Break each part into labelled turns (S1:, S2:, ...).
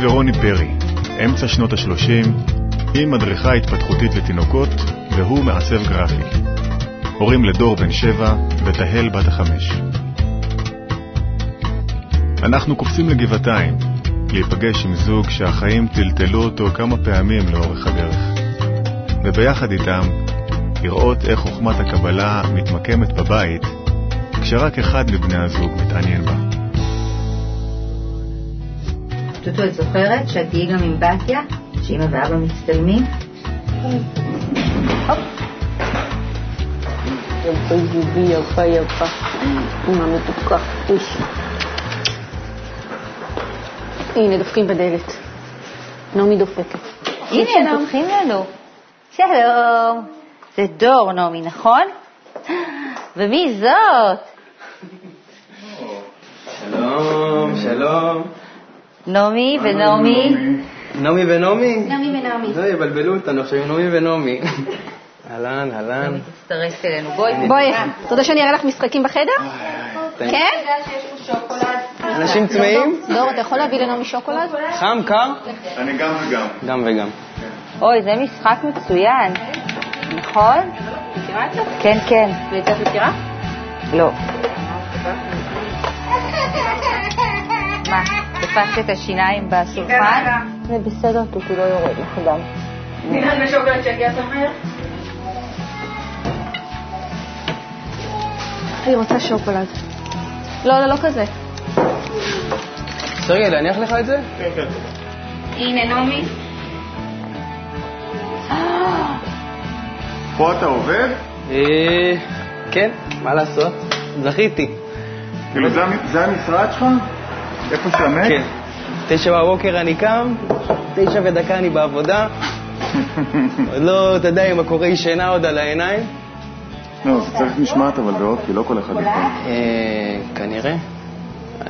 S1: ורוני פרי, אמצע שנות ה-30, היא מדריכה התפתחותית לתינוקות והוא מעצב גרפי. הורים לדור בן שבע ותהל בת החמש. אנחנו קופצים לגבעתיים, להיפגש עם זוג שהחיים טלטלו אותו כמה פעמים לאורך הדרך. וביחד איתם, לראות איך חוכמת הקבלה מתמקמת בבית, כשרק אחד מבני הזוג מתעניין בה.
S2: טוטו, את זוכרת שאת תהיי גם עם בתיה? שאמא ואבא מצטלמים?
S3: יפה גיבי, יפה יפה. אמא מתוקה. איש. הנה, דופקים בדלת. נעמי דופקת.
S2: הנה, הם פותחים לנו. שלום. זה דור, נעמי, נכון? ומי זאת?
S4: שלום, שלום.
S2: נעמי ונעמי.
S4: נעמי ונעמי?
S3: נעמי ונעמי.
S4: לא, יבלבלו אותנו עכשיו עם נעמי ונעמי. אהלן, אהלן.
S2: תצטרף אלינו. בואי.
S3: בואי, אתה רוצה שאני אראה לך משחקים בחדר? כן?
S4: אנשים צמאים?
S3: דור, אתה יכול להביא לנעמי שוקולד?
S4: חם, קר?
S1: אני גם וגם.
S4: גם וגם.
S2: אוי, זה משחק מצוין. נכון?
S3: מכירה את זה?
S2: כן, כן.
S3: ואת זה את מכירה?
S2: לא. מה, תפסת את השיניים בסולחן? זה בסדר, טוטו לא יורד לך דם.
S3: אני רוצה שוקולד. לא, לא, לא כזה.
S4: סרגי, להניח לך את זה?
S3: הנה, נעמי.
S1: פה אתה עובד?
S4: אה, כן, מה לעשות? זכיתי.
S1: כאילו זה זה המשרד שלך? איפה שאתה מת?
S4: כן. תשע בבוקר אני קם, תשע ודקה אני בעבודה. עוד לא, אתה יודע, עם הקוראי שינה עוד על העיניים.
S1: לא, זה צריך משמעת אבל ועוד, כי לא כל אחד יכול.
S4: אה, כנראה.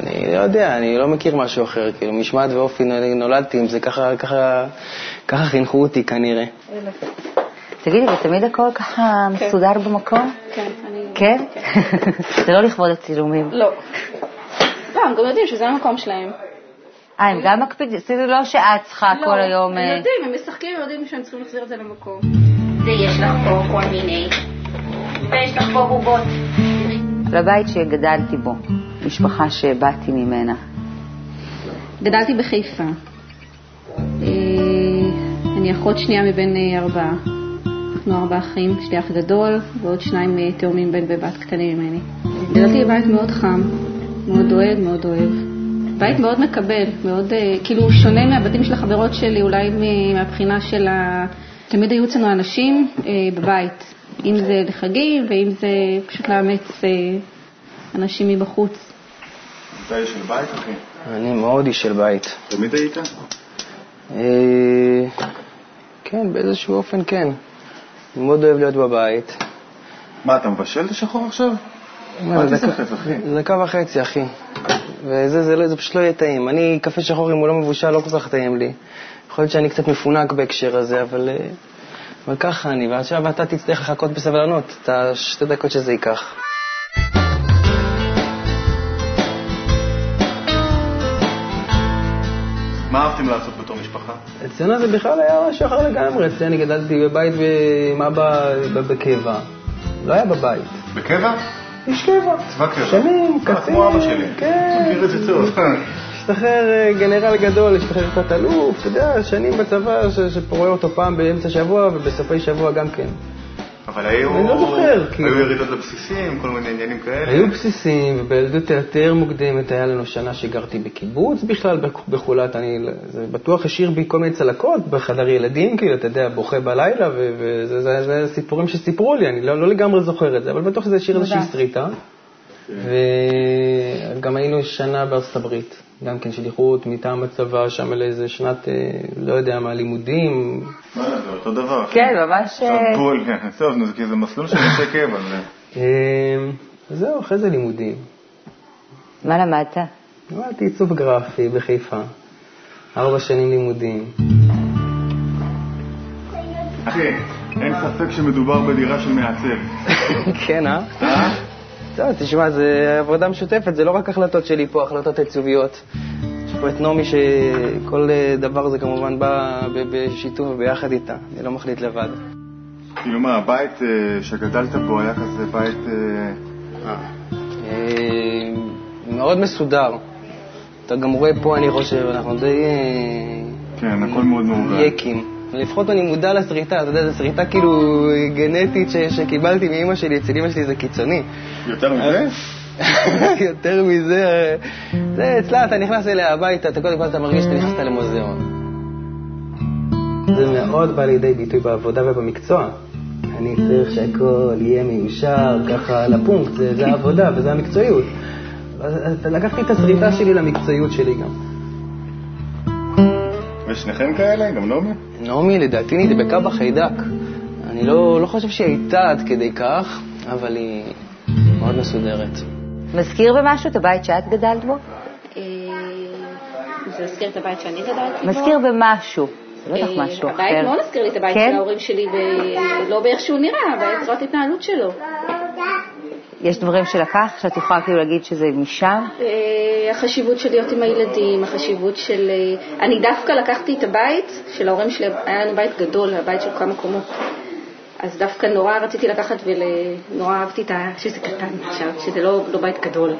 S4: אני לא יודע, אני לא מכיר משהו אחר. כאילו, משמעת ואופי נולדתי עם זה, ככה, ככה, ככה חינכו אותי כנראה.
S2: תגידי, ותמיד הכל ככה מסודר במקום?
S3: כן, אני...
S2: כן? זה לא לכבוד הצילומים.
S3: לא. לא, הם גם יודעים שזה המקום שלהם.
S2: אה, הם גם מקפידים? אפילו לא שאת צריכה
S3: לא,
S2: כל היום...
S3: הם
S2: אה,
S3: יודעים, הם משחקים, הם יודעים שהם צריכים להחזיר את זה למקום.
S2: ויש לך פה כל מיני. ויש לך פה בובות. לבית שגדלתי בו, משפחה שבאתי ממנה.
S3: גדלתי בחיפה. אה, אני אחות שנייה מבין אה, ארבעה. אנחנו ארבעה אחים, יש לי אח גדול ועוד שניים תאומים בן ובת קטנים ממני. גדלתי בבית מאוד חם, מאוד אוהד, מאוד אוהב. בית מאוד מקבל, מאוד, אה, כאילו שונה מהבתים של החברות שלי, אולי מהבחינה של ה... תמיד היו אצלנו אנשים אה, בבית, אם זה לחגים ואם זה פשוט לאמץ אה, אנשים מבחוץ.
S1: אתה איש של בית, אחי?
S4: אני מאוד איש של בית.
S1: תמיד היית?
S4: אה, כן, באיזשהו אופן כן. אני מאוד אוהב להיות בבית.
S1: מה, אתה מבשל את השחור עכשיו?
S4: זה דקה-
S1: אחי.
S4: זה דקה וחצי, אחי. וזה זה, לא- זה פשוט לא יהיה טעים. אני, קפה שחור, אם הוא לא מבושל, לא כל כך טעים לי. יכול להיות שאני קצת מפונק בהקשר הזה, אבל, אה, אבל ככה אני. ועכשיו אתה תצטרך לחכות בסבלנות את השתי דקות שזה ייקח.
S1: מה אהבתם לעשות בתור משפחה?
S4: אצלנו זה בכלל היה משהו אחר לגמרי. אצלי אני גדלתי בבית עם אבא ב- בקבע. לא היה בבית.
S1: בקבע?
S4: איש קבע.
S1: צבא קבע.
S4: שנים,
S1: אה,
S4: קצין.
S1: כמו אבא שלי.
S4: כן.
S1: מכיר את זה טוב.
S4: השתחרר אה, גנרל גדול, השתחרר תת אלוף, אתה יודע, שנים בצבא, שרואה אותו פעם באמצע שבוע ובסופי שבוע גם כן.
S1: אבל היו...
S4: אני לא זוכר, כאילו.
S1: היו ירידות לבסיסים, כל מיני עניינים כאלה.
S4: היו בסיסים, ובילדות היותר מוקדמת היה לנו שנה שגרתי בקיבוץ בכלל, בח- בחולת, אני, זה בטוח השאיר בי כל מיני צלקות בחדר ילדים, כאילו, אתה יודע, בוכה בלילה, וזה זה, זה סיפורים שסיפרו לי, אני לא, לא לגמרי זוכר את זה, אבל בטוח שזה השאיר איזושהי סריטה. וגם היינו שנה בארצות הברית, גם כן שליחות מטעם הצבא, שם לאיזה שנת, אה, לא יודע מה, לימודים.
S1: וואלה, זה אותו דבר.
S2: כן, ממש... אה,
S1: בול, כן. טוב, זה כי זה מסלול של אנשי קבע. זה-
S4: אה, זהו, אחרי זה לימודים.
S2: מה למדת?
S4: למדתי עיצוב גרפי בחיפה, ארבע שנים לימודים.
S1: אחי, אין ספק שמדובר בדירה של מעצב.
S4: כן, אה? טוב, תשמע, זה עבודה משותפת, זה לא רק החלטות שלי פה, החלטות עיצוביות. יש פה את נעמי שכל דבר הזה כמובן בא בשיתוף וביחד איתה, אני לא מחליט לבד.
S1: כאילו מה, הבית שגדלת בו היה כזה בית...
S4: מאוד מסודר. אתה גם רואה פה, אני חושב, אנחנו די...
S1: כן, הכל מאוד מאורגן.
S4: יקים. לפחות אני מודע לשריטה, אתה יודע, זו שריטה כאילו גנטית ש- שקיבלתי מאימא שלי, אצל אימא שלי זה קיצוני.
S1: יותר מזה?
S4: יותר מזה, זה אצלה, אתה נכנס אליה הביתה, אתה קודם כל אתה מרגיש שאתה נכנסת למוזיאון. זה מאוד בא לידי ביטוי בעבודה ובמקצוע. אני צריך שהכל יהיה מיושר, ככה על הפונקט, זה, זה העבודה וזה המקצועיות. אז לקחתי את השריטה שלי למקצועיות שלי גם.
S1: ושניכם כאלה? גם נעמי?
S4: נעמי לדעתי נדבקה בחיידק. אני לא, לא חושב שהיא הייתה עד כדי כך, אבל היא מאוד מסודרת.
S2: מזכיר במשהו את הבית שאת גדלת בו?
S3: אה, זה מזכיר את הבית שאני גדלתי בו?
S2: מזכיר במשהו. זה בטח
S3: אה,
S2: משהו אחר.
S3: הבית מאוד מזכיר לי את הבית
S2: כן?
S3: של ההורים שלי, ולא באיך שהוא נראה, בעזרת ההתנהלות שלו.
S2: יש דברים שלקח, שאת יכולה כאילו להגיד שזה משם?
S3: אה, החשיבות של להיות עם הילדים, החשיבות של... אה, אני דווקא לקחתי את הבית של ההורים שלי, היה לנו בית גדול, הבית של כמה קומות. אז דווקא נורא רציתי לקחת ונורא אהבתי את ה... שזה קטן עכשיו, שזה לא, לא בית גדול.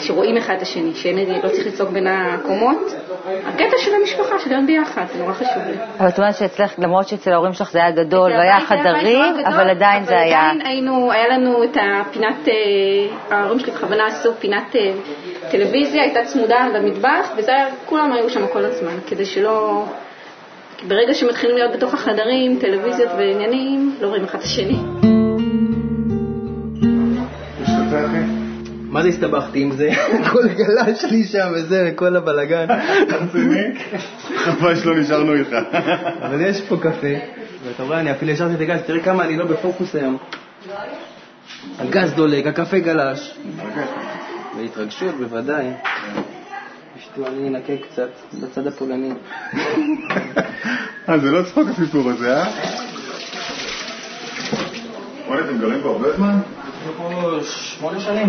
S3: שרואים אחד את השני, שאין, לא צריך לצעוק בין הקומות. הקטע של המשפחה, של להיות ביחד, זה נורא חשוב לי.
S2: אבל את אומרת שאצלך, למרות שאצל ההורים שלך זה היה גדול
S3: אצל
S2: והיה
S3: גדול,
S2: אבל עדיין זה היה...
S3: אבל עדיין היינו, היה לנו את הפינת, אה, ההורים שלי בכוונה עשו פינת אה, טלוויזיה, הייתה צמודה למטבח, וזה היה, כולם היו שם כל הזמן, כדי שלא... ברגע שמתחילים להיות בתוך החדרים, טלוויזיות ועניינים, לא רואים אחד את השני.
S4: מה זה הסתבכתי עם זה? כל גלש שלי שם וזה, וכל הבלגן.
S1: רציני? חבל שלא נשארנו איתך.
S4: אבל יש פה קפה, ואתה רואה, אני אפילו השארתי את הגז, תראה כמה אני לא בפוקוס היום. הגז דולק, הקפה גלש. והתרגשות, בוודאי. אשתו, אני אנקה קצת, בצד הפולני.
S1: אה, זה לא צחוק הסיפור הזה, אה? וואלה, אתם גרים פה הרבה זמן?
S4: שמונה שנים.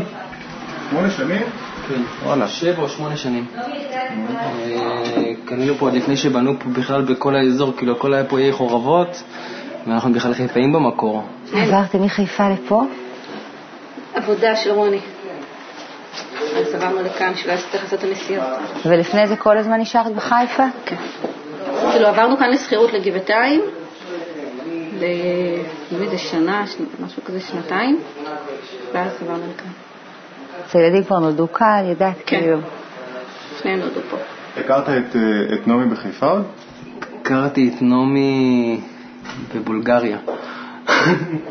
S1: שמונה שנים?
S4: כן.
S1: וואלה.
S4: שבע או שמונה שנים. אה, קנינו פה עוד לפני שבנו פה בכלל בכל האזור, כאילו הכל היה פה עיר חורבות, ואנחנו בכלל חיפאים במקור.
S2: עברתם מחיפה לפה?
S3: עבודה של רוני. אז עברנו לכאן, שלא היה צריך לעשות את הנסיעות.
S2: ולפני זה כל הזמן נשארת בחיפה?
S3: כן. כאילו עברנו כאן לשכירות לגבעתיים, ל... נראה לי זה שנה, שנ... משהו כזה שנתיים, ואז עברנו לכאן.
S2: אז הילדים כבר נולדו כאן, ידעת
S3: כן.
S2: כאילו.
S3: שניהם נולדו פה.
S1: הכרת את, אה, את נעמי בחיפה עוד?
S4: הכרתי את נעמי בבולגריה.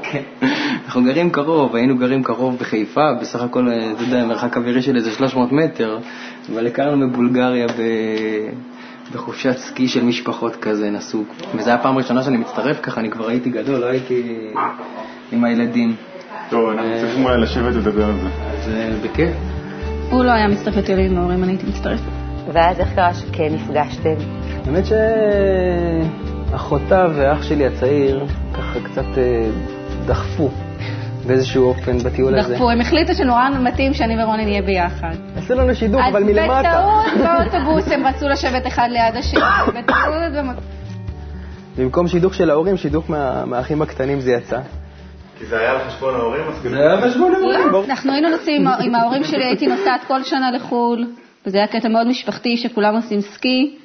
S4: כן. אנחנו גרים קרוב, היינו גרים קרוב בחיפה, בסך הכל, אה, אתה יודע, מרחק אווירי של איזה 300 מטר, אבל הכרנו בבולגריה ב... בחופשת סקי של משפחות כזה, נסוג. וזו הייתה פעם ראשונה שאני מצטרף ככה, אני כבר הייתי גדול, לא הייתי עם הילדים.
S1: טוב, אנחנו צריכים אולי לשבת ולדבר על זה.
S4: אז אה, בכיף.
S3: הוא לא היה מצטרף יותר עם ההורים, אני הייתי מצטרפת.
S2: ואז איך קרה שכן נפגשתם?
S4: האמת שאחותה ואח שלי הצעיר ככה קצת אה, דחפו באיזשהו אופן בטיול הזה.
S3: דחפו, הם החליטו שנורא מתאים שאני ורוני נהיה ביחד.
S4: עשו לנו שידוך, אבל מלמטה.
S3: אז בטעות באוטובוס הם רצו לשבת אחד ליד השני. בטעות
S4: במקום שידוך של ההורים, שידוך מה- מהאחים הקטנים זה יצא.
S1: כי זה היה על חשבון ההורים, כאילו...
S4: זה היה חשבון ההורים.
S3: אנחנו היינו נוסעים עם ההורים שלי, הייתי נוסעת כל שנה לחו"ל, וזה היה קטע מאוד משפחתי שכולם עושים סקי.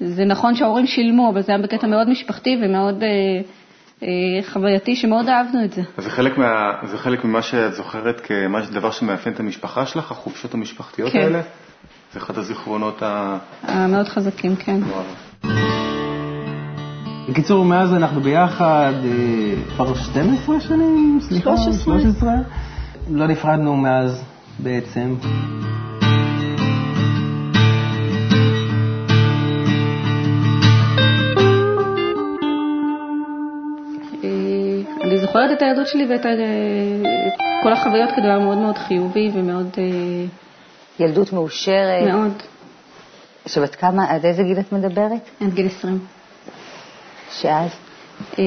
S3: זה נכון שההורים שילמו, אבל זה היה בקטע מאוד משפחתי ומאוד אה, אה, חווייתי, שמאוד אהבנו את זה.
S1: אז זה חלק, מה, זה חלק ממה שאת זוכרת כדבר שמאפיין את המשפחה שלך, החופשות המשפחתיות
S3: כן.
S1: האלה? זה אחד הזיכרונות ה...
S3: המאוד חזקים, כן.
S1: וואלה.
S4: בקיצור, מאז אנחנו ביחד אה, כבר 12 שנים, סליחה,
S3: 13.
S4: 13. לא נפרדנו מאז בעצם.
S3: אה, אני זוכרת את הילדות שלי ואת ה- את כל החוויות כדבר מאוד מאוד חיובי ומאוד... אה,
S2: ילדות מאושרת.
S3: מאוד.
S2: שבת כמה, עד איזה גיל את מדברת?
S3: עד גיל 20.
S2: שאז?
S3: אה,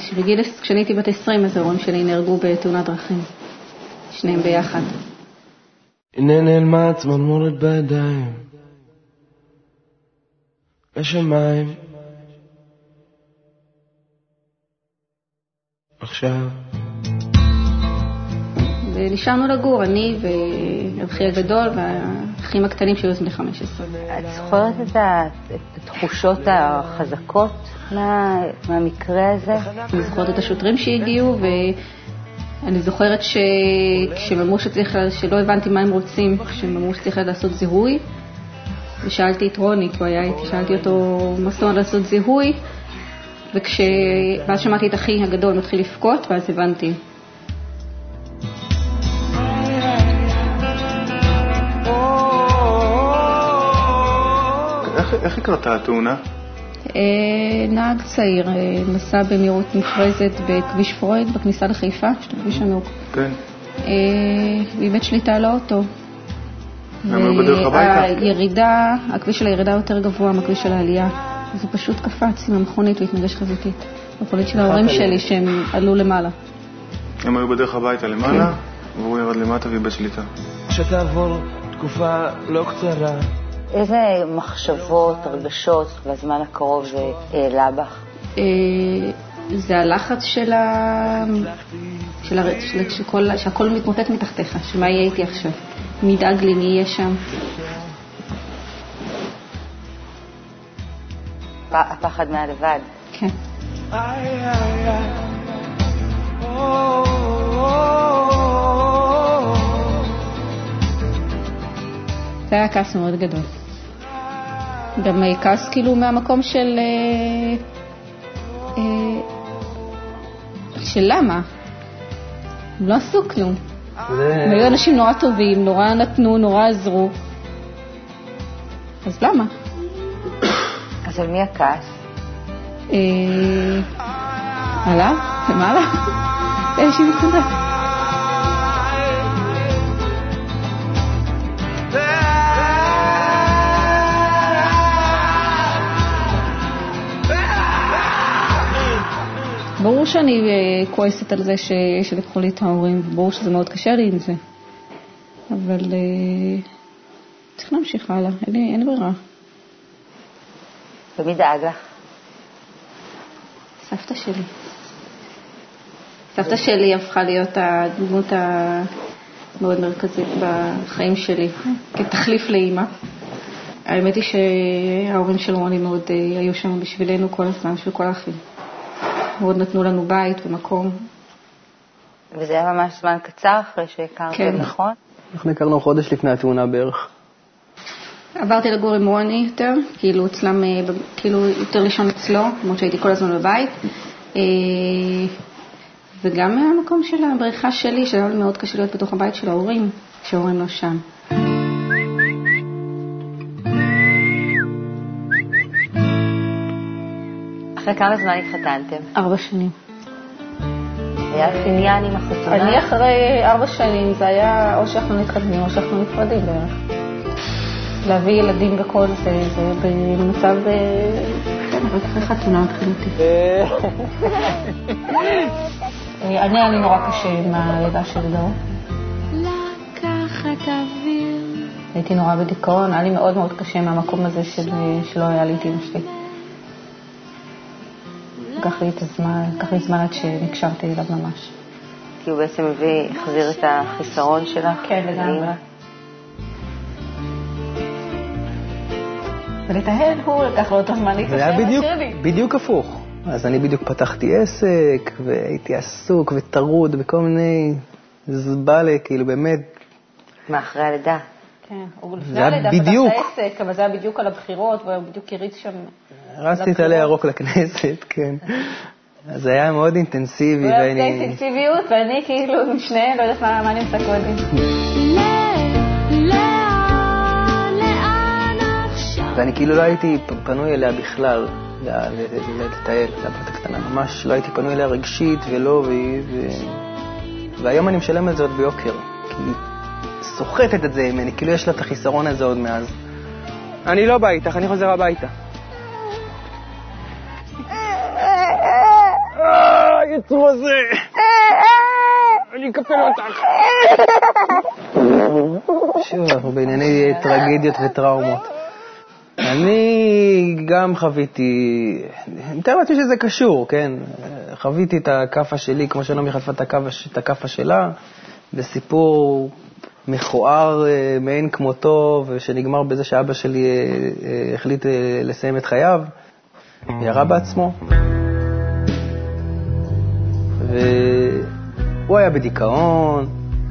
S3: שבגיל, כשאני הייתי בת 20, אז ההורים שלי נהרגו בתאונת דרכים. שניהם ביחד.
S5: הנה נעלמה צמרמורת בידיים, בשמיים. עכשיו.
S3: ונשארנו לגור, אני ואחי הגדול והאחים הקטנים שהיו בני 15.
S2: את זוכרת את התחושות החזקות מה, מהמקרה הזה?
S3: אני זוכרת את השוטרים שהגיעו, ואני זוכרת שכשהם אמרו שצריך, שלא הבנתי מה הם רוצים, כשהם אמרו שצריך לעשות זיהוי, ושאלתי את רוני, כי הוא היה איתי, שאלתי אותו מה זאת אומרת לעשות זיהוי, וכש... ואז שמעתי את אחי הגדול מתחיל לבכות, ואז הבנתי.
S1: איך היא קרתה התאונה?
S3: אה, נהג צעיר אה, נסע במהירות מופרזת בכביש פרויד, בכניסה לחיפה, יש את הכביש ענוג.
S1: כן.
S3: ואיבד שליטה על האוטו.
S1: הם היו בדרך הביתה?
S3: הירידה, הכביש של הירידה יותר גבוה מהכביש של העלייה. אז הוא פשוט קפץ עם המכונית והתנגש חזיתית. מכונית של ההורים שלי שהם עלו למעלה.
S1: הם היו בדרך הביתה למעלה, והוא ירד למטה ואיבד שליטה.
S5: שתעבור תקופה לא קצרה.
S2: איזה מחשבות, הרגשות בזמן הקרוב זה העלה בך?
S3: אה, זה הלחץ של ה... של הר... של... שכל... שהכל מתמוטט מתחתיך, שמה יהיה איתי עכשיו? מי ידאג לי, מי יהיה שם?
S2: הפחד מהלבד.
S3: כן. זה היה כעס מאוד גדול. גם כעס כאילו מהמקום של... אה, אה, של למה? הם לא עשו כלום. הם היו אנשים נורא טובים, נורא נתנו, נורא עזרו. אז למה?
S2: אז על מי הכעס?
S3: אה, עליו? למעלה? באיזושהי נקודה. ברור שאני אה, כועסת על זה שלקחו לי את ההורים, ברור שזה מאוד קשה לי עם זה, אבל uh, צריך להמשיך הלאה, אין לי, אין ברירה.
S2: ומי דאג לך?
S3: סבתא שלי. סבתא שלי הפכה להיות הדמות המאוד מרכזית בחיים שלי, כתחליף לאימא. האמת היא שההורים של רוני מאוד אה, היו שם בשבילנו כל הזמן, בשביל כל האחים. מאוד נתנו לנו בית ומקום.
S2: וזה היה ממש זמן קצר אחרי שהכרתם, כן. נכון?
S4: אנחנו הכרנו חודש לפני התאונה בערך.
S3: עברתי לגור עם רוני יותר, כאילו אצלם, אה, כאילו יותר לישון אצלו, למרות שהייתי כל הזמן בבית. אה, וגם מהמקום של הבריכה שלי, שהיה מאוד קשה להיות בתוך הבית של ההורים, כשההורים לא שם.
S2: אחרי כמה זמן התחתנתם?
S3: ארבע שנים.
S2: היה עניין עם החתונה?
S3: אני אחרי ארבע שנים, זה היה או שאנחנו מתחתנים או שאנחנו נפרדים בערך. להביא ילדים וכל זה, זה במצב, אה, כן, רק אחרי חתונה מבחינתי. אני היה לי נורא קשה עם הלידה של דור. לקחת אוויר. הייתי נורא בדיכאון, היה לי מאוד מאוד קשה מהמקום הזה שלא היה לי את אמא שלי. לקח לי את הזמן, לקח לי זמן עד שנקשרתי אליו ממש.
S2: כי הוא בעצם הביא, החזיר את החיסרון שלך?
S3: כן, לגמרי. ולהתאהל הוא לקח לו את הזמן להתקשר
S4: זה היה בדיוק, בדיוק הפוך. אז אני בדיוק פתחתי עסק, והייתי עסוק וטרוד בכל מיני זבלה, כאילו באמת.
S2: מה, אחרי הלידה?
S3: כן, הוא לפני הלידה פתח את העסק, אבל זה היה בדיוק על הבחירות, והוא בדיוק הריץ שם
S4: רצתי את עלי ירוק לכנסת, כן. אז זה היה מאוד אינטנסיבי.
S3: הוא היה אינטנסיביות, ואני כאילו עם שניהם, לא יודעת מה אני עושה קודם.
S4: ואני כאילו לא הייתי פנוי אליה בכלל, לטייל, לבת הקטנה. ממש לא הייתי פנוי אליה רגשית ולא, והיום אני משלם על זה עוד ביוקר. כי היא סוחטת את זה ממני, כאילו יש לה את החיסרון הזה עוד מאז. אני לא בא איתך, אני חוזר הביתה. היצור הזה! אני אקפל אותך. שוב, אנחנו בענייני טרגדיות וטראומות. אני גם חוויתי, אני מתאר לעצמי שזה קשור, כן? חוויתי את הכאפה שלי כמו שנעמי חטפה את הכאפה שלה, בסיפור מכוער אה, מאין כמותו, ושנגמר בזה שאבא שלי אה, אה, החליט לסיים את חייו, ירה בעצמו. והוא היה בדיכאון,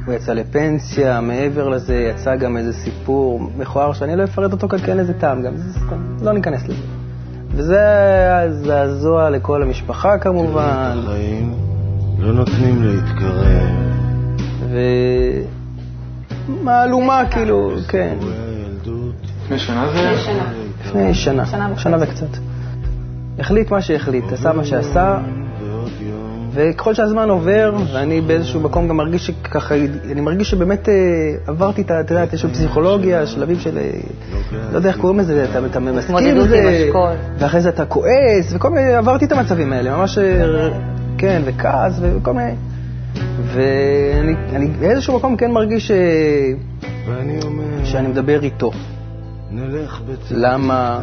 S4: הוא יצא לפנסיה, מעבר לזה יצא גם איזה סיפור מכוער שאני לא אפרט אותו כאן, כי אין לזה טעם גם, זה סתם, לא ניכנס לזה. וזה היה זעזוע לכל המשפחה כמובן.
S5: החיים לא נותנים להתקרב.
S4: ומהלומה כאילו, כן.
S1: לפני שנה זה היה?
S4: לפני שנה, שנה וקצת. החליט מה שהחליט, עשה מה שעשה, וככל שהזמן עובר, ואני באיזשהו מקום גם מרגיש שככה, אני מרגיש שבאמת אה, עברתי את ה... אתה יודע, את הפסיכולוגיה, שלבים של... אה, לא יודע איך קוראים לזה, אתה,
S2: מסכים לזה,
S4: ואחרי זה אתה כועס, וכל מיני, עברתי את המצבים האלה, ממש, אה, כן, וכעס, וכל מיני... ואני באיזשהו מקום כן מרגיש ש... שאני מדבר איתו. למה,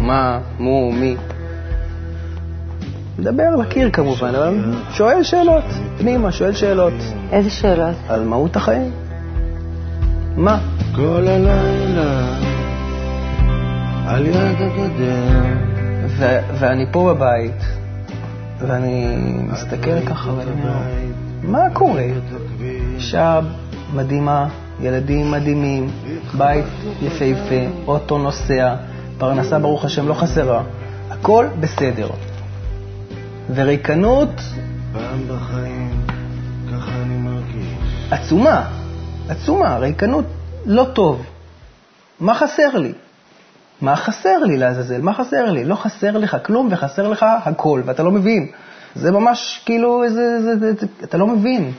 S4: מה, מו, מי. מדבר לקיר כמובן, אבל שואל שאלות, פנימה, שואל שאלות.
S2: איזה שאלות?
S4: על מהות החיים. מה?
S5: כל הלילה, על יד הגדר.
S4: ואני פה בבית, ואני מסתכל ככה ואני אומר, מה קורה? אישה מדהימה, ילדים מדהימים, בית יפהפה, אוטו נוסע, פרנסה ברוך השם לא חסרה, הכל בסדר. וריקנות...
S5: פעם בחיים, ככה אני מרגיש.
S4: עצומה, עצומה, ריקנות לא טוב. מה חסר לי? מה חסר לי לעזאזל? מה חסר לי? לא חסר לך כלום וחסר לך הכל, ואתה לא מבין. זה ממש כאילו איזה... זה, זה, זה, אתה לא מבין.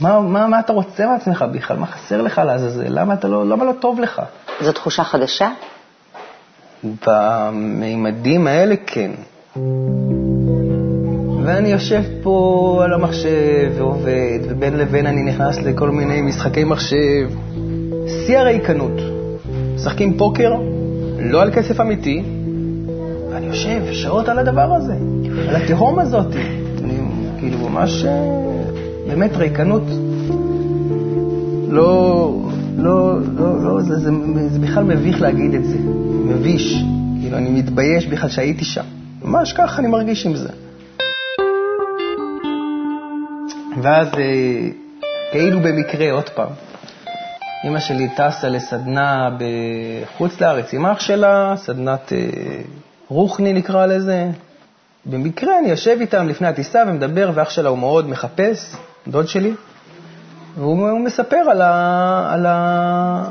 S4: מה, מה, מה אתה רוצה מעצמך בכלל? מה חסר לך לעזאזל? למה, לא, למה לא טוב לך?
S2: זו תחושה חדשה?
S4: במימדים האלה כן. ואני יושב פה על המחשב ועובד, ובין לבין אני נכנס לכל מיני משחקי מחשב. שיא הריקנות. משחקים פוקר, לא על כסף אמיתי, ואני יושב שעות על הדבר הזה, על התהום הזאת. אני כאילו ממש, אה, באמת ריקנות. לא, לא, לא, לא, זה, זה, זה בכלל מביך להגיד את זה, מביש. כאילו, אני מתבייש בכלל שהייתי שם. ממש ככה אני מרגיש עם זה. ואז אה, כאילו במקרה, עוד פעם, אימא שלי טסה לסדנה בחוץ לארץ עם אח שלה, סדנת אה, רוחני נקרא לזה. במקרה אני יושב איתם לפני הטיסה ומדבר, ואח שלה הוא מאוד מחפש, דוד שלי, והוא מספר על, ה, על ה...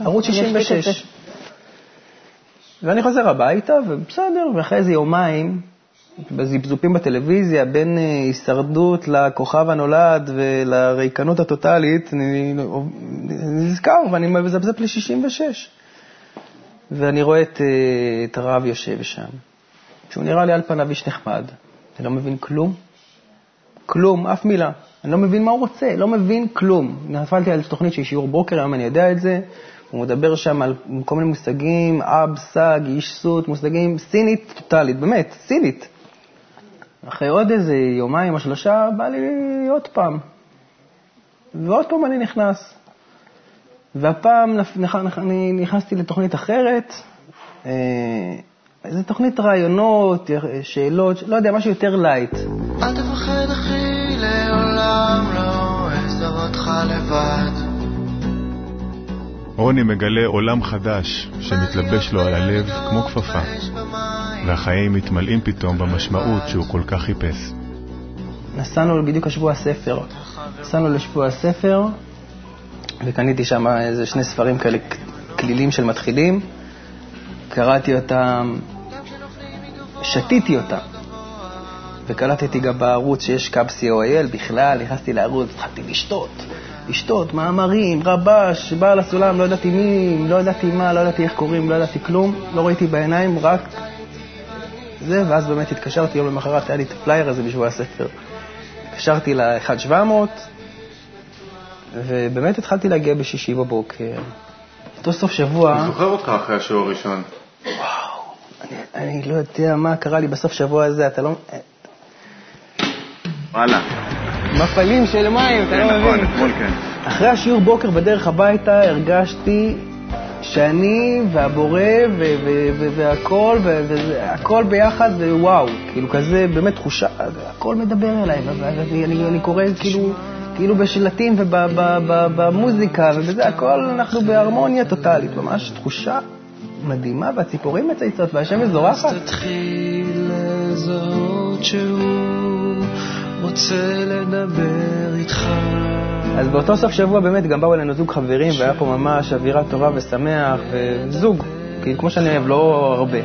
S4: ערוץ 66. ואני חוזר הביתה, ובסדר, ואחרי איזה יומיים, בזיפזופים בטלוויזיה, בין אה, הישרדות לכוכב הנולד ולריקנות הטוטלית, אני נזכר ואני מזפזפ ל-66. ואני רואה את, אה, את הרב יושב שם, שהוא נראה לי על פניו איש נחמד. אני לא מבין כלום, כלום, אף מילה. אני לא מבין מה הוא רוצה, לא מבין כלום. נפלתי על תוכנית של שיעור בוקר, היום אני יודע את זה. הוא מדבר שם על כל מיני מושגים, אב, סג, איש סוט, מושגים סינית טוטאלית, באמת, סינית. אחרי עוד איזה יומיים או שלושה, בא לי עוד פעם. ועוד פעם אני נכנס. והפעם אני נכנסתי לתוכנית אחרת, אה, איזה תוכנית רעיונות, שאלות, לא יודע, משהו יותר לייט.
S5: אל תפחד אחי, לעולם לא אעזוב אותך לבד.
S1: רוני מגלה עולם חדש שמתלבש לו על הלב כמו כפפה. והחיים מתמלאים פתאום במשמעות שהוא כל כך חיפש.
S4: נסענו בדיוק לשבוע הספר. נסענו לשבוע הספר, וקניתי שם איזה שני ספרים כאלה, כלילים של מתחילים. קראתי אותם, שתיתי אותם, וקלטתי גם בערוץ שיש kab.co.il בכלל, נכנסתי לערוץ, התחלתי לשתות, לשתות, מאמרים, רבש, בעל הסולם, לא ידעתי מי, לא ידעתי מה, לא ידעתי איך קוראים, לא ידעתי כלום, לא ראיתי בעיניים, רק זה, ואז באמת התקשרתי יום למחרת, היה לי את הפלייר הזה בשבוע הספר. התקשרתי ל-1700, ובאמת התחלתי להגיע בשישי בבוקר. אותו סוף שבוע...
S1: אני זוכר אותך אחרי השיעור הראשון.
S4: אני לא יודע מה קרה לי בסוף שבוע הזה, אתה לא...
S1: וואלה.
S4: מפלים של מים, אתה לא
S1: נכון,
S4: מבין.
S1: אתמול כן.
S4: אחרי השיעור בוקר בדרך הביתה הרגשתי שאני והבורא והכל, ו- וזה- הכל ביחד, ווואו, כאילו כזה, באמת תחושה, הכל מדבר אליי, ו- ו- אני, אני, קורא כאילו, כאילו בשלטים ובמוזיקה ובזה, הכל אנחנו בהרמוניה טוטאלית, ממש תחושה מדהימה, והציפורים מצייצות והשמש זורחת.
S5: תתחיל לזהות שהוא רוצה לדבר איתך.
S4: אז באותו סוף שבוע באמת גם באו אלינו זוג חברים, והיה פה ממש אווירה טובה ושמח, וזוג, כאילו כמו שאני אוהב, לא הרבה.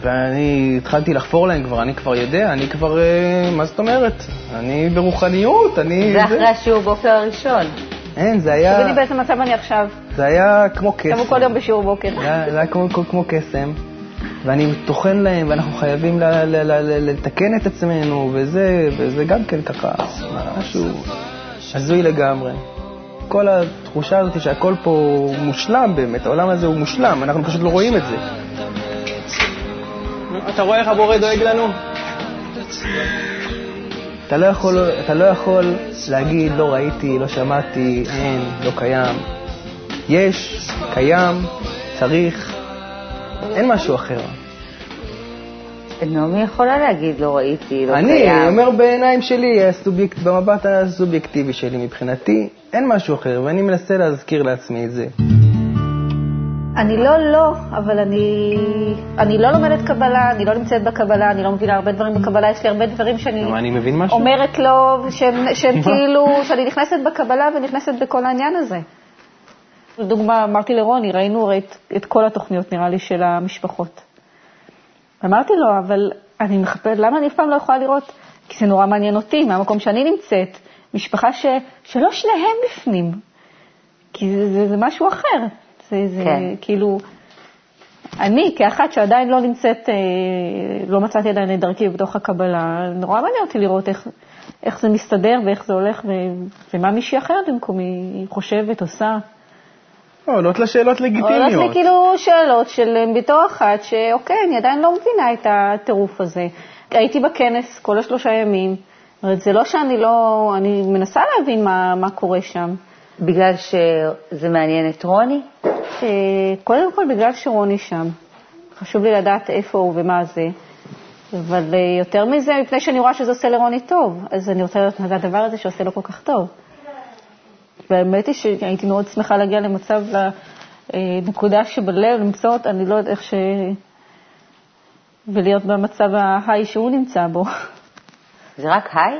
S4: ואני התחלתי לחפור להם כבר, אני כבר יודע, אני כבר, אה, מה זאת אומרת? אני ברוחניות, אני...
S2: זה אחרי השיעור בוקר הראשון.
S4: אין, זה היה,
S3: תגידי באיזה מצב אני עכשיו.
S4: זה היה כמו קסם.
S3: כל יום בשיעור בוקר.
S4: זה היה כמו, כמו, כמו קסם, ואני טוחן להם, ואנחנו חייבים לתקן את עצמנו, וזה, וזה גם כן ככה, משהו הזוי לגמרי. כל התחושה הזאת שהכל פה מושלם באמת, העולם הזה הוא מושלם, אנחנו פשוט לא רואים את זה. אתה רואה איך הבורא דואג לנו? אתה לא יכול, אתה לא יכול להגיד, לא ראיתי, לא שמעתי, אין, לא קיים. יש, קיים, צריך, אין משהו אחר.
S2: נעמי יכולה להגיד, לא ראיתי, לא
S4: אני
S2: קיים.
S4: אני אומר בעיניים שלי, הסובייקט, במבט הסובייקטיבי שלי מבחינתי, אין משהו אחר, ואני מנסה להזכיר לעצמי את זה.
S3: אני לא לא, אבל אני, אני לא לומדת קבלה, אני לא נמצאת בקבלה, אני לא מבינה הרבה דברים בקבלה, יש לי הרבה דברים שאני
S4: אני מבין משהו?
S3: אומרת שהם, שהם כאילו, שאני נכנסת בקבלה ונכנסת בכל העניין הזה. לדוגמה, אמרתי לרוני, ראינו הרי את, את כל התוכניות, נראה לי, של המשפחות. אמרתי לו, אבל אני מחפשת, למה אני אף פעם לא יכולה לראות? כי זה נורא מעניין אותי, מהמקום שאני נמצאת, משפחה ש, שלא שניהם בפנים. כי זה, זה, זה משהו אחר. זה, זה
S2: כן.
S3: כאילו, אני כאחת שעדיין לא נמצאת, אה, לא מצאתי עדיין את דרכי בתוך הקבלה, נורא מעניין אותי לראות איך, איך זה מסתדר ואיך זה הולך ו, ומה מישהי אחרת במקומי חושבת, עושה.
S4: עולות לה שאלות
S3: עולות לי
S4: לגיטימיות.
S3: כאילו שאלות של בתור אחת, שאוקיי, אני עדיין לא מבינה את הטירוף הזה. הייתי בכנס כל השלושה ימים, זה לא שאני לא, אני מנסה להבין מה, מה קורה שם.
S2: בגלל שזה מעניין את רוני?
S3: אה, קודם כל בגלל שרוני שם. חשוב לי לדעת איפה הוא ומה זה. אבל אה, יותר מזה, מפני שאני רואה שזה עושה לרוני טוב, אז אני רוצה לדעת מה זה הדבר הזה שעושה לו כל כך טוב. והאמת היא שהייתי מאוד שמחה להגיע למצב, לנקודה שבלב, למצוא אותה, אני לא יודעת איך ש... ולהיות במצב ההיי שהוא נמצא בו.
S2: זה רק היי?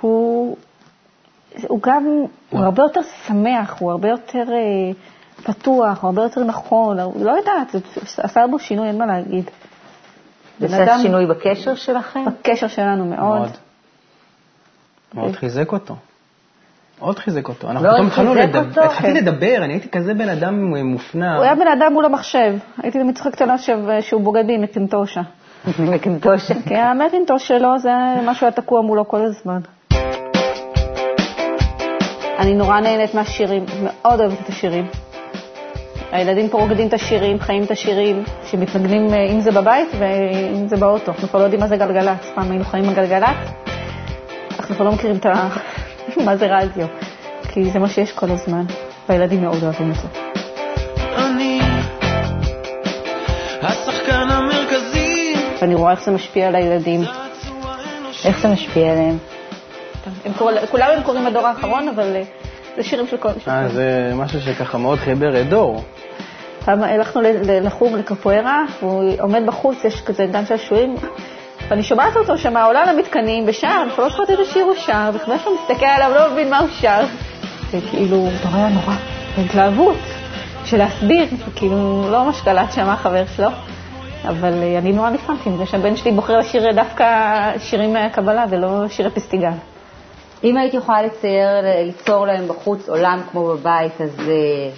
S3: הוא, הוא גם, הוא הרבה יותר שמח, הוא הרבה יותר אה, פתוח, הוא הרבה יותר נכון, הוא, לא יודעת, זה עשה בו שינוי, אין מה להגיד.
S2: זה עשה שינוי בקשר שלכם?
S3: בקשר שלנו מאוד.
S4: מאוד. מאוד חיזק אותו. מאוד חיזק אותו. אנחנו
S2: מאוד
S4: פתאום התחלנו לדבר? התחלתי לדבר, אני הייתי כזה בן אדם מופנם.
S3: הוא היה בן אדם מול המחשב. הייתי תמיד צוחקת עליו ש- שהוא בוגד בי עם מקינטושה.
S2: מקינטושה.
S3: כי המקינטוש שלו זה משהו היה תקוע מולו כל הזמן. אני נורא נהנית מהשירים, מאוד אוהבת את השירים. הילדים פה רוקדים את השירים, חיים את השירים, שמתנגנים אה, אם זה בבית ואם זה באוטו. אנחנו כבר לא יודעים מה זה גלגלצ. פעם היינו חיים עם גלגלצ, אנחנו כבר לא מכירים את ה... מה זה רדיו. כי זה מה שיש כל הזמן, והילדים מאוד אוהבים את זה.
S5: אני השחקן המרכזי,
S3: ואני רואה איך זה משפיע על הילדים.
S2: איך זה משפיע עליהם?
S3: הם קורא, כולם הם קוראים הדור האחרון, אבל אה, זה שירים של כל...
S4: אה, זה משהו שככה מאוד חיבר את דור.
S3: פעם הלכנו לחוג לקפוארה, והוא עומד בחוץ, יש כזה גן שעשועים, ואני שומעת אותו שם עולה למתקנים ושר, אנחנו לא זוכרות איזה שיר הוא שר, וחבר שלו מסתכל עליו, לא מבין מה הוא שר. וכאילו, אתה רואה נורא, בהתלהבות, של להסביר, כאילו, לא ממש קלט שם החבר שלו, אבל אה, אני נורא נפעמתי מזה שהבן שלי בוחר לשיר דווקא שירים מהקבלה ולא שירי פסטיגל.
S2: אם היית יכולה לצייר, ליצור להם בחוץ עולם כמו בבית, אז אה,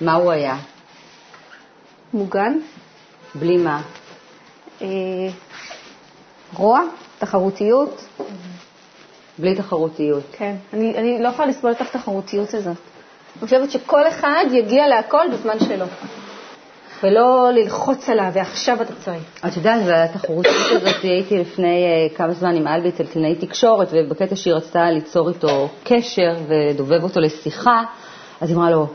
S2: מה הוא היה?
S3: מוגן,
S2: בלי מה?
S3: רוע, תחרותיות,
S2: בלי תחרותיות.
S3: כן, אני, אני לא יכולה לסבול את התחרותיות הזאת. אני חושבת שכל אחד יגיע להכל בזמן שלו. ולא ללחוץ עליו, ועכשיו אתה צריך.
S2: את יודעת, בתחרותית הזאת הייתי לפני אה, כמה זמן עם אלבי אצל קלינאי תקשורת, ובקטע שהיא רצתה ליצור איתו קשר ולדובב אותו לשיחה, אז היא אמרה לו,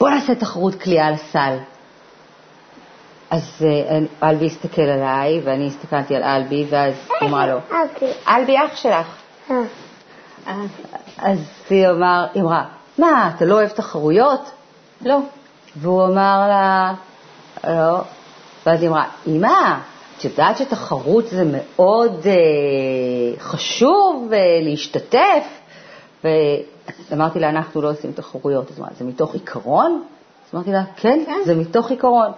S2: בוא נעשה תחרות קליעה לסל. אז אה, אלבי הסתכל עליי, ואני הסתכלתי על אלבי, ואז היא אמרה לו, אלבי אח שלך. אז היא אמר, אמרה, מה, אתה לא אוהב תחרויות? לא. והוא אמר לה, לא. ואז היא אמרה, אמא, את יודעת שתחרות זה מאוד אה, חשוב אה, להשתתף? ואמרתי לה, אנחנו לא עושים תחרויות. אז אמרה, זה מתוך עיקרון? אז אמרתי לה, כן, כן. זה מתוך עיקרון.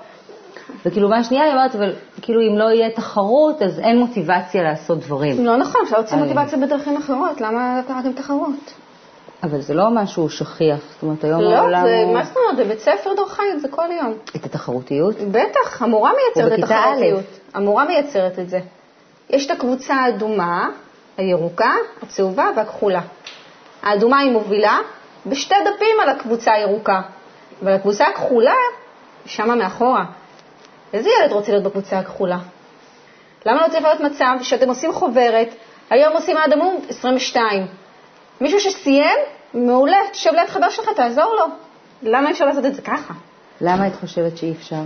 S2: וכאילו, מהשנייה היא אומרת, אבל כאילו אם לא יהיה תחרות, אז אין מוטיבציה לעשות דברים.
S3: לא נכון, אפשר להוציא מוטיבציה בדרכים אחרות, למה קראתם תחרות?
S2: אבל זה לא משהו שכיח, זאת אומרת, היום
S3: לא,
S2: העולם
S3: זה,
S2: הוא...
S3: מה זאת אומרת, בבית ספר דור חיים, זה כל יום.
S2: את התחרותיות?
S3: בטח, המורה מייצרת את התחרותיות. המורה מייצרת את זה. יש את הקבוצה האדומה, הירוקה, הצהובה והכחולה. האדומה היא מובילה בשתי דפים על הקבוצה הירוקה, אבל הקבוצה הכחולה, שמה מאחורה. איזה ילד רוצה להיות בקבוצה הכחולה? למה לא צריך להיות מצב שאתם עושים חוברת, היום עושים עד עמוד 22. מישהו שסיים, מעולה, תשב ליד חבר שלך, תעזור לו. למה אי אפשר לעשות את זה ככה?
S2: למה את חושבת שאי אפשר?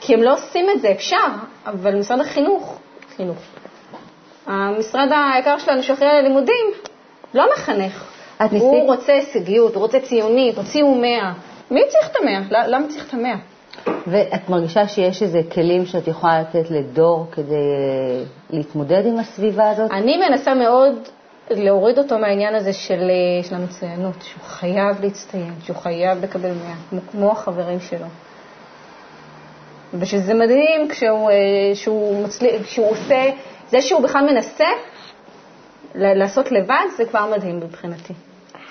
S3: כי הם לא עושים את זה, אפשר, אבל משרד החינוך, חינוך, המשרד היקר שלנו שאחראי על הלימודים, לא מחנך. הוא רוצה הישגיות, הוא רוצה ציונית, הוציאו 100. מי צריך את המאה? למה צריך את המאה?
S2: ואת מרגישה שיש איזה כלים שאת יכולה לתת לדור כדי אה, להתמודד עם הסביבה הזאת?
S3: אני מנסה מאוד להוריד אותו מהעניין הזה של, אה, של המצוינות, שהוא חייב להצטיין, שהוא חייב לקבל 100, כמו, החברים שלו. ושזה מדהים כשהוא, אה, שהוא, מצליח, כשהוא עושה, זה שהוא בכלל מנסה לעשות לבד, זה כבר מדהים מבחינתי.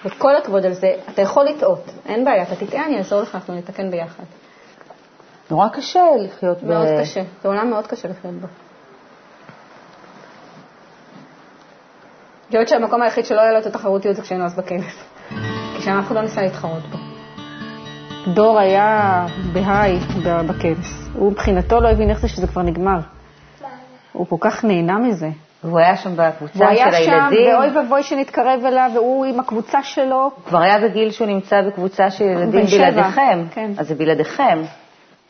S3: וכל הכבוד על זה, אתה יכול לטעות, אין בעיה, אתה תטעה, אני אעזור לך, אנחנו נתקן ביחד.
S2: נורא קשה לחיות
S3: מאוד קשה, זה עולם מאוד קשה לחיות בו. אני חושבת שהמקום היחיד שלא היה לו את התחרותיות זה כשהיינו אז בכנס. כי שם אף אחד לא ניסה להתחרות בו. דור היה בהיי ב- בכנס. הוא מבחינתו לא הבין איך זה שזה כבר נגמר. הוא כל כך נהנה מזה.
S2: והוא היה שם בקבוצה
S3: הוא היה
S2: של
S3: שם,
S2: הילדים.
S3: ואוי ואבוי שנתקרב אליו, והוא עם הקבוצה שלו.
S2: הוא כבר היה בגיל שהוא נמצא בקבוצה של ילדים בלעדיכם.
S3: כן.
S2: אז זה בלעדיכם.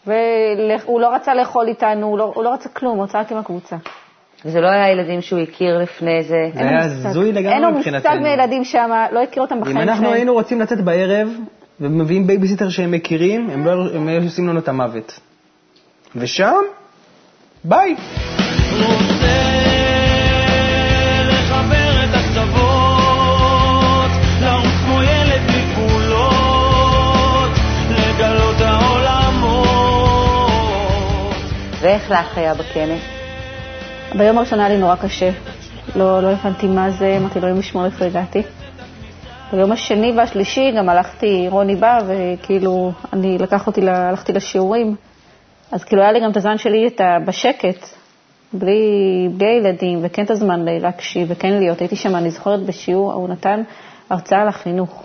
S3: והוא לא רצה לאכול איתנו, הוא לא, הוא לא רצה כלום, הוא רצה רק עם הקבוצה.
S2: וזה לא היה ילדים שהוא הכיר לפני זה.
S4: זה היה הזוי
S3: אין
S4: לגמרי
S3: לו מושג
S4: מבחינתנו.
S3: מילדים שם, לא הכיר אותם בחיים
S4: אם אנחנו
S3: שלהם.
S4: היינו רוצים לצאת בערב ומביאים בייביסיטר שהם מכירים, הם לא עושים לנו את המוות. ושם, ביי.
S2: לך היה בכנס?
S3: ביום הראשון היה לי נורא קשה. לא, לא הבנתי מה זה, אמרתי אלוהים ישמור איפה הגעתי. ביום השני והשלישי גם הלכתי, רוני בא, וכאילו, אני לקח אותי, הלכתי לשיעורים. אז כאילו היה לי גם את הזמן שלי את ה, בשקט, בלי, בלי הילדים, וכן את הזמן להקשיב, וכן להיות. הייתי שם, אני זוכרת בשיעור, הוא נתן הרצאה על החינוך.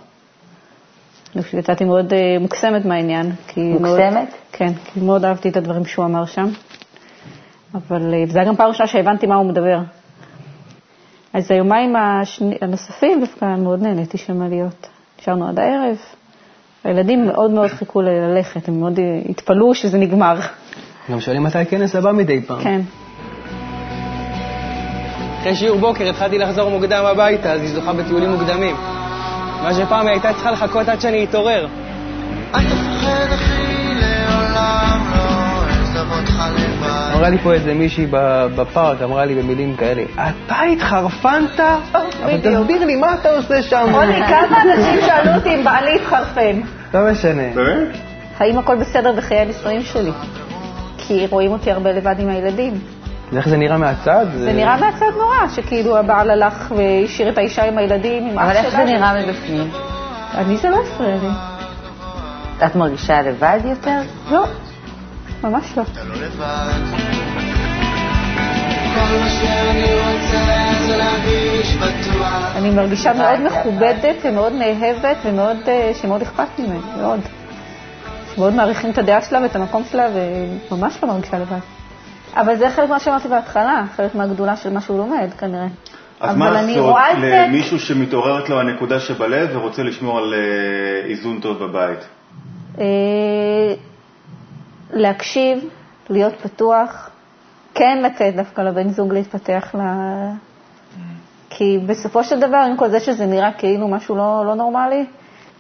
S3: אני חושבת שיצאתי מאוד אה, מוקסמת מהעניין. כי מאוד-
S2: מוקסמת?
S3: כן, כי מאוד אהבתי את הדברים שהוא אמר שם. אבל אה, זו הייתה גם פעם ראשונה שהבנתי מה הוא מדבר. אז היומיים השני, הנוספים דווקא מאוד נהניתי שם להיות. נשארנו עד הערב. הילדים מאוד מאוד חיכו ל- ללכת, הם מאוד אה, התפלאו שזה נגמר.
S4: גם שואלים מתי הכנס הבא מדי פעם.
S3: כן.
S4: אחרי שיעור בוקר התחלתי לחזור מוקדם הביתה, אז היא זוכה בטיולים מוקדמים. מה שפעם היא הייתה צריכה לחכות עד שאני אתעורר.
S5: אל
S4: אמרה לי פה איזה מישהי ב- בפארק, אמרה לי במילים כאלה, אתה התחרפנת? אבל תסביר לי, מה אתה עושה שם?
S3: רוני, כמה אנשים שאלו אותי אם בעלי התחרפן?
S4: לא משנה.
S3: האם הכל בסדר בחיי הנישואים שלי? כי רואים אותי הרבה לבד עם הילדים.
S4: איך זה נראה מהצד?
S3: זה נראה מהצד נורא, שכאילו הבעל הלך והשאיר את האישה עם הילדים, עם
S2: אבל
S3: אח
S2: איך
S3: שלה.
S2: זה נראה מבפנים?
S3: אני זה לא הפריע לי.
S2: את מרגישה לבד יותר?
S3: לא, ממש לא.
S5: אתה לא לבד. כל מה שאני רוצה זה להרגיש בטוח.
S3: אני מרגישה מאוד מכובדת ומאוד נאהבת ומאוד, אה, שמאוד אכפת ממני, מאוד. מאוד מעריכים את הדעה שלה ואת המקום שלה, וממש לא מרגישה לבד. אבל זה חלק מה שאמרתי בהתחלה, חלק מהגדולה של מה שהוא לומד, כנראה.
S1: אז
S3: אבל
S1: מה
S3: אני
S1: לעשות למישהו שמתעוררת לו הנקודה שבלב ורוצה לשמור על אה, איזון טוב בבית?
S3: אה, להקשיב, להיות פתוח, כן לתת דווקא לבן זוג להתפתח ל... כי בסופו של דבר, עם כל זה שזה נראה כאילו משהו לא, לא נורמלי,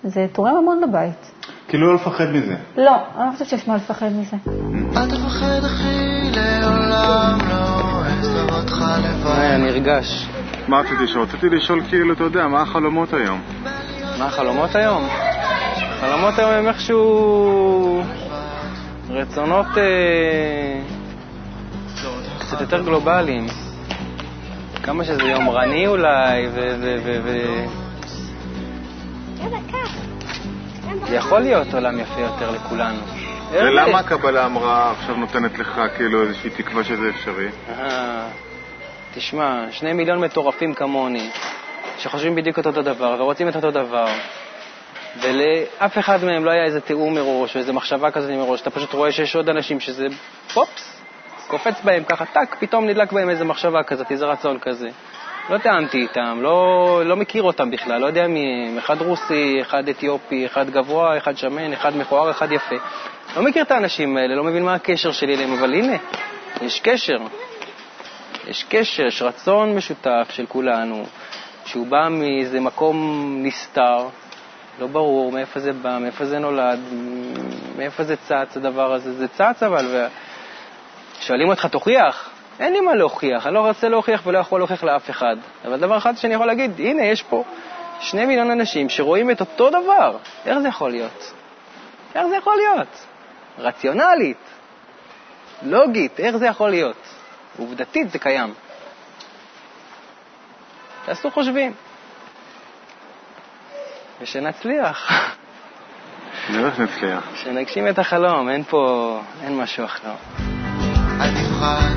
S3: זה תורם המון לבית.
S1: כאילו לא לפחד מזה.
S3: לא, אני לא חושבת שיש מה לפחד מזה.
S5: אל תפחד אחי, לעולם לא אעזוב אותך לבד.
S4: נרגש.
S1: מה רציתי לשאול? רציתי לשאול כאילו, אתה יודע, מה החלומות היום?
S4: מה החלומות היום? החלומות היום הם איכשהו רצונות אה, קצת יותר גלובליים. כמה שזה יומרני אולי, ו... ו, ו, ו... זה יכול להיות עולם יפה יותר לכולנו.
S1: ולמה הקבלה אמרה עכשיו נותנת לך כאילו איזושהי תקווה שזה אפשרי?
S4: אה, תשמע, שני מיליון מטורפים כמוני, שחושבים בדיוק אותו דבר ורוצים את אותו דבר, ולאף אחד מהם לא היה איזה תיאום מראש או איזה מחשבה כזאת מראש, אתה פשוט רואה שיש עוד אנשים שזה פופס, קופץ בהם ככה, טאק, פתאום נדלק בהם איזה מחשבה כזאת, איזה רצון כזה. לא טעמתי איתם, לא, לא מכיר אותם בכלל, לא יודע מי הם, אחד רוסי, אחד אתיופי, אחד גבוה, אחד שמן, אחד מכוער, אחד יפה. לא מכיר את האנשים האלה, לא מבין מה הקשר שלי אליהם, אבל הנה, יש קשר. יש קשר, יש רצון משותף של כולנו, שהוא בא מאיזה מקום נסתר, לא ברור מאיפה זה בא, מאיפה זה נולד, מאיפה זה צץ הדבר הזה. זה צץ אבל, ושואלים אותך, תוכיח? אין לי מה להוכיח, אני לא רוצה להוכיח ולא יכול להוכיח לאף אחד. אבל דבר אחד שאני יכול להגיד, הנה, יש פה שני מיליון אנשים שרואים את אותו דבר. איך זה יכול להיות? איך זה יכול להיות? רציונלית, לוגית, איך זה יכול להיות? עובדתית זה קיים. תעשו חושבים. ושנצליח,
S1: איך נצליח.
S4: שנגשים את החלום, אין פה, אין משהו אחר.
S5: אל תפחד,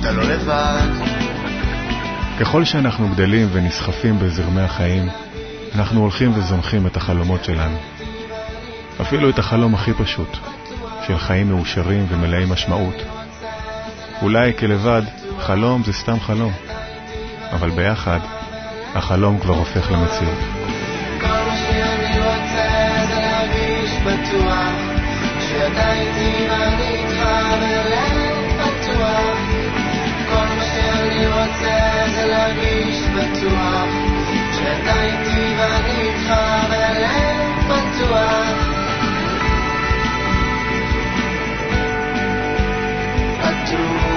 S5: אתה לא לבד.
S1: ככל שאנחנו גדלים ונסחפים בזרמי החיים, אנחנו הולכים וזונחים את החלומות שלנו. אפילו את החלום הכי פשוט, של חיים מאושרים ומלאי משמעות. אולי כלבד, חלום זה סתם חלום, אבל ביחד, החלום כבר הופך למציאות.
S5: בטוח, שעדיין תימן איתך בלב פתוח. כל מה שאני רוצה זה להרגיש בטוח, שעדיין תימן איתך בלב פתוח. פתוח